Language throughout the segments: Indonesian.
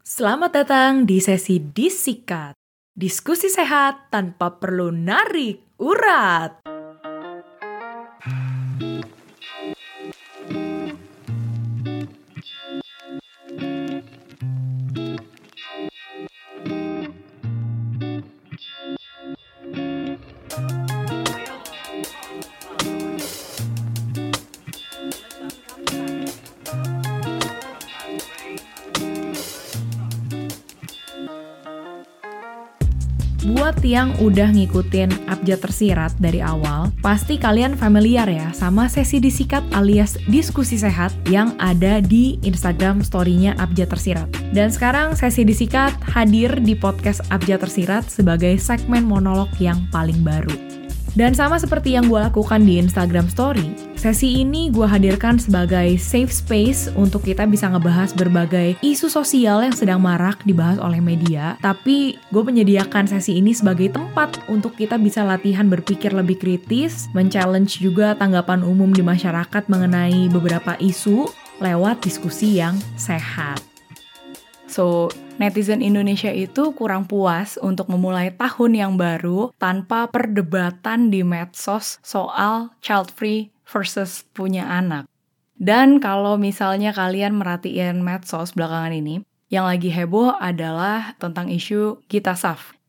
Selamat datang di sesi Disikat. Diskusi sehat tanpa perlu narik urat. Yang udah ngikutin abjad tersirat dari awal, pasti kalian familiar ya sama sesi disikat alias diskusi sehat yang ada di Instagram story-nya abjad tersirat. Dan sekarang sesi disikat hadir di podcast abjad tersirat sebagai segmen monolog yang paling baru. Dan sama seperti yang gue lakukan di Instagram Story, sesi ini gue hadirkan sebagai safe space untuk kita bisa ngebahas berbagai isu sosial yang sedang marak dibahas oleh media. Tapi gue menyediakan sesi ini sebagai tempat untuk kita bisa latihan berpikir lebih kritis, men-challenge juga tanggapan umum di masyarakat mengenai beberapa isu lewat diskusi yang sehat. So, netizen Indonesia itu kurang puas untuk memulai tahun yang baru tanpa perdebatan di medsos soal child free versus punya anak. Dan kalau misalnya kalian merhatiin medsos belakangan ini, yang lagi heboh adalah tentang isu Gita Saf.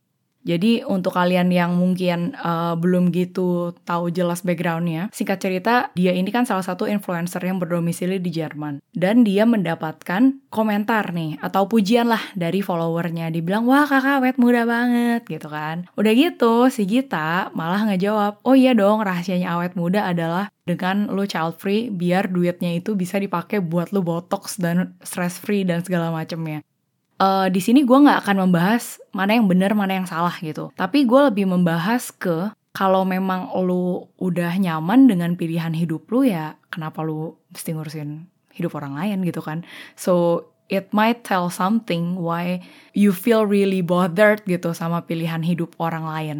Jadi untuk kalian yang mungkin uh, belum gitu tahu jelas backgroundnya, singkat cerita dia ini kan salah satu influencer yang berdomisili di Jerman dan dia mendapatkan komentar nih atau pujian lah dari followernya. Dibilang wah kakak wet muda banget gitu kan. Udah gitu si Gita malah ngejawab, oh iya dong rahasianya awet muda adalah dengan lo child free biar duitnya itu bisa dipakai buat lo botox dan stress free dan segala macamnya uh, di sini gue nggak akan membahas mana yang benar mana yang salah gitu. Tapi gue lebih membahas ke kalau memang lu udah nyaman dengan pilihan hidup lu ya kenapa lu mesti ngurusin hidup orang lain gitu kan. So it might tell something why you feel really bothered gitu sama pilihan hidup orang lain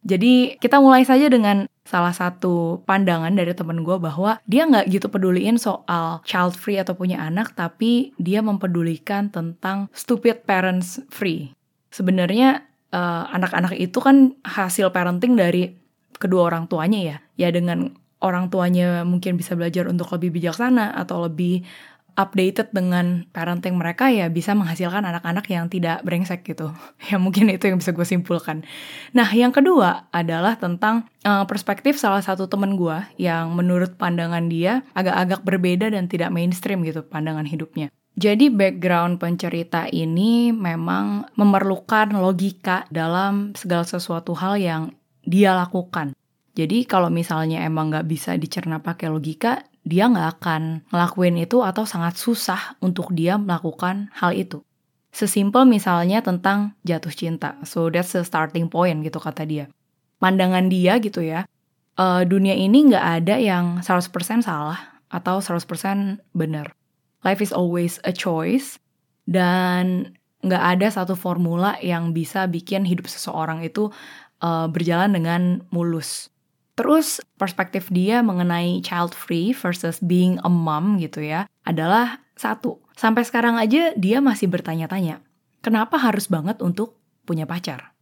jadi kita mulai saja dengan salah satu pandangan dari temen gue bahwa dia nggak gitu peduliin soal child free atau punya anak, tapi dia mempedulikan tentang stupid parents free. Sebenarnya uh, anak-anak itu kan hasil parenting dari kedua orang tuanya ya. Ya dengan orang tuanya mungkin bisa belajar untuk lebih bijaksana atau lebih updated dengan parenting mereka ya bisa menghasilkan anak-anak yang tidak brengsek gitu. Ya mungkin itu yang bisa gue simpulkan. Nah yang kedua adalah tentang uh, perspektif salah satu temen gue yang menurut pandangan dia agak-agak berbeda dan tidak mainstream gitu pandangan hidupnya. Jadi background pencerita ini memang memerlukan logika dalam segala sesuatu hal yang dia lakukan. Jadi kalau misalnya emang nggak bisa dicerna pakai logika, dia nggak akan ngelakuin itu atau sangat susah untuk dia melakukan hal itu. Sesimpel misalnya tentang jatuh cinta. So that's the starting point gitu kata dia. Pandangan dia gitu ya, uh, dunia ini nggak ada yang 100% salah atau 100% benar. Life is always a choice dan nggak ada satu formula yang bisa bikin hidup seseorang itu uh, berjalan dengan mulus. Terus perspektif dia mengenai child free versus being a mom gitu ya adalah satu. Sampai sekarang aja dia masih bertanya-tanya, kenapa harus banget untuk punya pacar?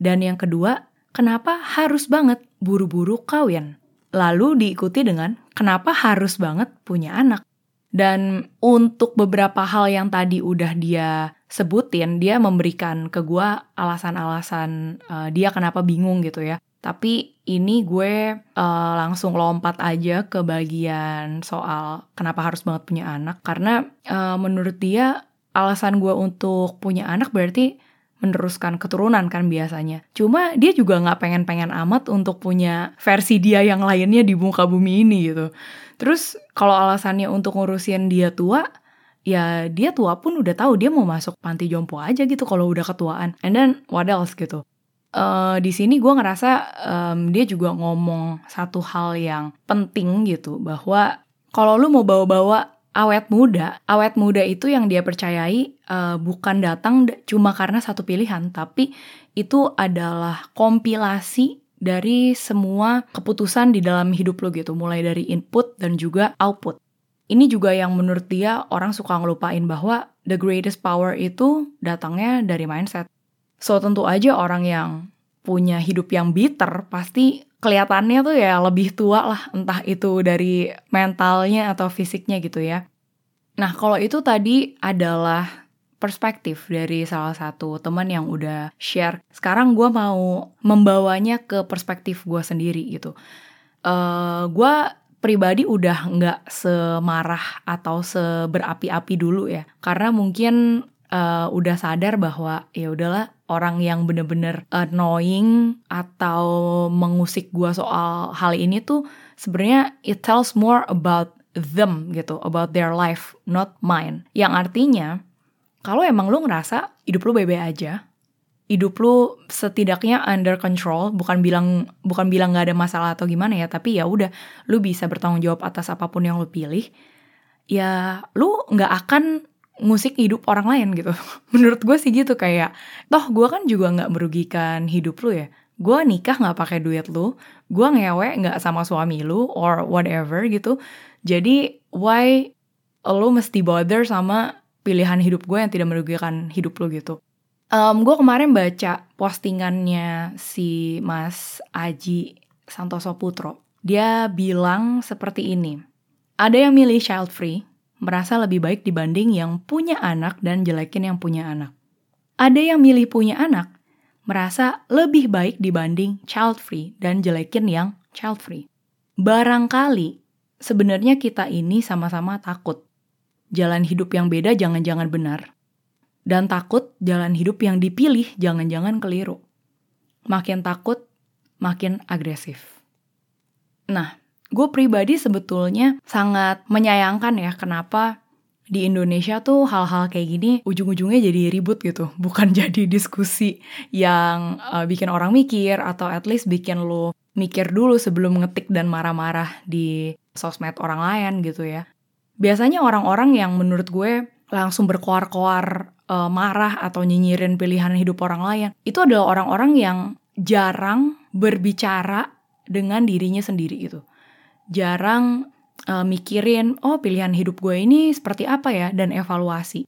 Dan yang kedua, kenapa harus banget buru-buru kawin? Lalu diikuti dengan kenapa harus banget punya anak? Dan untuk beberapa hal yang tadi udah dia sebutin, dia memberikan ke gue alasan-alasan uh, dia kenapa bingung gitu ya. Tapi ini gue uh, langsung lompat aja ke bagian soal kenapa harus banget punya anak. Karena uh, menurut dia alasan gue untuk punya anak berarti meneruskan keturunan kan biasanya. Cuma dia juga nggak pengen-pengen amat untuk punya versi dia yang lainnya di muka bumi ini gitu. Terus kalau alasannya untuk ngurusin dia tua, ya dia tua pun udah tahu dia mau masuk panti jompo aja gitu kalau udah ketuaan. And then what else gitu uh, di sini gue ngerasa um, dia juga ngomong satu hal yang penting gitu bahwa kalau lu mau bawa-bawa awet muda, awet muda itu yang dia percayai uh, bukan datang cuma karena satu pilihan, tapi itu adalah kompilasi dari semua keputusan di dalam hidup lo gitu, mulai dari input dan juga output. ini juga yang menurut dia orang suka ngelupain bahwa the greatest power itu datangnya dari mindset. So tentu aja orang yang punya hidup yang bitter pasti kelihatannya tuh ya lebih tua lah entah itu dari mentalnya atau fisiknya gitu ya. Nah kalau itu tadi adalah perspektif dari salah satu teman yang udah share. Sekarang gue mau membawanya ke perspektif gue sendiri gitu. Uh, gue pribadi udah nggak semarah atau seberapi-api dulu ya karena mungkin uh, udah sadar bahwa ya udahlah orang yang bener-bener annoying atau mengusik gua soal hal ini tuh sebenarnya it tells more about them gitu about their life not mine. Yang artinya kalau emang lu ngerasa hidup lu bebe aja hidup lu setidaknya under control bukan bilang bukan bilang nggak ada masalah atau gimana ya tapi ya udah lu bisa bertanggung jawab atas apa pun yang lu pilih ya lu nggak akan ngusik hidup orang lain gitu menurut gue sih gitu kayak toh gue kan juga nggak merugikan hidup lu ya gue nikah nggak pakai duit lu gue ngewe nggak sama suami lu or whatever gitu jadi why lu mesti bother sama pilihan hidup gue yang tidak merugikan hidup lu gitu Um, gue kemarin baca postingannya si Mas Aji Santoso Putro. Dia bilang seperti ini. Ada yang milih child free, merasa lebih baik dibanding yang punya anak dan jelekin yang punya anak. Ada yang milih punya anak, merasa lebih baik dibanding child free dan jelekin yang child free. Barangkali sebenarnya kita ini sama-sama takut. Jalan hidup yang beda jangan-jangan benar dan takut jalan hidup yang dipilih jangan-jangan keliru. Makin takut, makin agresif. Nah, gue pribadi sebetulnya sangat menyayangkan ya kenapa di Indonesia tuh hal-hal kayak gini ujung-ujungnya jadi ribut gitu, bukan jadi diskusi yang uh, bikin orang mikir atau at least bikin lo mikir dulu sebelum ngetik dan marah-marah di sosmed orang lain gitu ya. Biasanya orang-orang yang menurut gue langsung berkoar-koar uh, marah atau nyinyirin pilihan hidup orang lain itu adalah orang-orang yang jarang berbicara dengan dirinya sendiri itu jarang uh, mikirin oh pilihan hidup gue ini seperti apa ya? Dan evaluasi.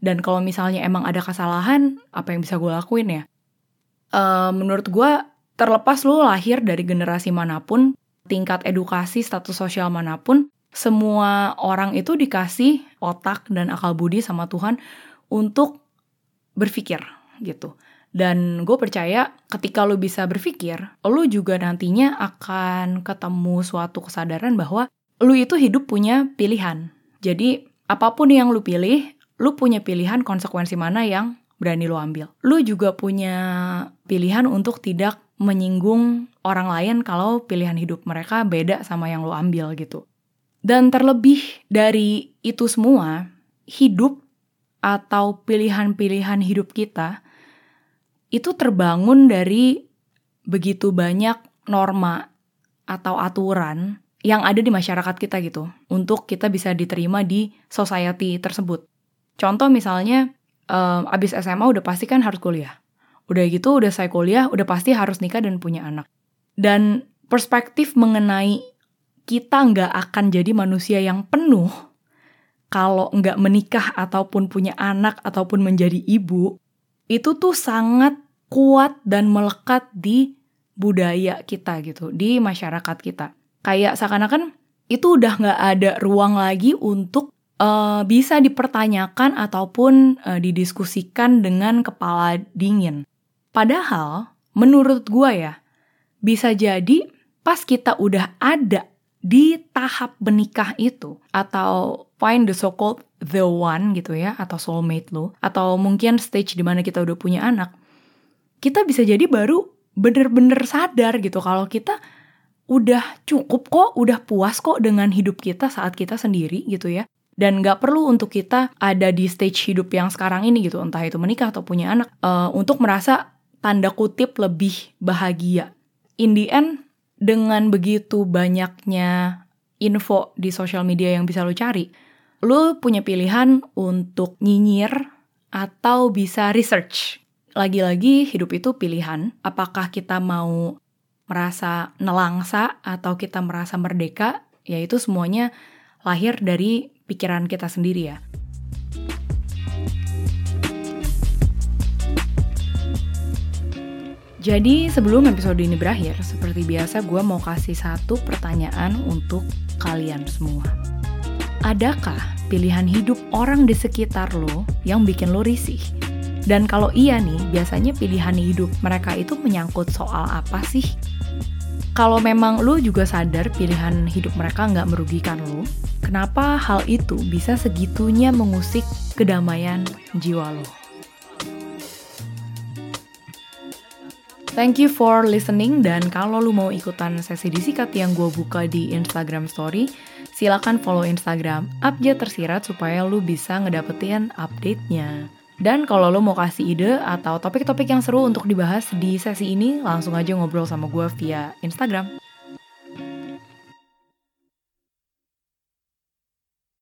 Dan kalau misalnya emang ada kesalahan apa yang bisa gue lakuin ya? Uh, menurut gue terlepas lo lahir dari generasi mana pun tingkat edukasi status sosial mana pun semua orang itu dikasih otak dan akal budi sama Tuhan untuk berpikir gitu. Dan gue percaya ketika lo bisa berpikir, lo juga nantinya akan ketemu suatu kesadaran bahwa lo itu hidup punya pilihan. Jadi apa pun yang lo pilih, lo punya pilihan konsekuensi mana yang berani lo ambil. Lo juga punya pilihan untuk tidak menyinggung orang lain kalau pilihan hidup mereka beda sama yang lo ambil gitu. Dan terlebih dari itu semua, hidup atau pilihan-pilihan hidup kita itu terbangun dari begitu banyak norma atau aturan yang ada di masyarakat kita gitu untuk kita bisa diterima di society tersebut. Contoh misalnya um, abis SMA udah pasti kan harus kuliah. Udah gitu udah saya kuliah udah pasti harus nikah dan punya anak. Dan perspektif mengenai kita nggak akan jadi manusia yang penuh kalau nggak menikah ataupun punya anak ataupun menjadi ibu, itu tuh sangat kuat dan melekat di budaya kita gitu, di masyarakat kita. Kayak seakan-akan itu udah nggak ada ruang lagi untuk uh, bisa dipertanyakan ataupun uh, didiskusikan dengan kepala dingin. Padahal, menurut gue ya, bisa jadi pas kita udah ada di tahap menikah itu atau find the so-called the one gitu ya atau soulmate lo atau mungkin stage di mana kita udah punya anak kita bisa jadi baru bener-bener sadar gitu kalau kita udah cukup kok udah puas kok dengan hidup kita saat kita sendiri gitu ya. Dan nggak perlu untuk kita ada di stage hidup yang sekarang ini gitu entah itu menikah atau punya anak uh, untuk merasa tanda kutip lebih bahagia. In the end dengan begitu banyaknya info di sosial media yang bisa lo cari, lo punya pilihan untuk nyinyir atau bisa research. Lagi-lagi hidup itu pilihan, apakah kita mau merasa nelangsa atau kita merasa merdeka, yaitu semuanya lahir dari pikiran kita sendiri ya. Jadi sebelum episode ini berakhir, seperti biasa gue mau kasih satu pertanyaan untuk kalian semua. Adakah pilihan hidup orang di sekitar lo yang bikin lo risih? Dan kalau iya nih, biasanya pilihan hidup mereka itu menyangkut soal apa sih? Kalau memang lo juga sadar pilihan hidup mereka nggak merugikan lo, kenapa hal itu bisa segitunya mengusik kedamaian jiwa lo? Thank you for listening dan kalau lu mau ikutan sesi disikat yang gue buka di Instagram Story, silakan follow Instagram Abjad Tersirat supaya lu bisa ngedapetin update-nya. Dan kalau lu mau kasih ide atau topik-topik yang seru untuk dibahas di sesi ini, langsung aja ngobrol sama gue via Instagram.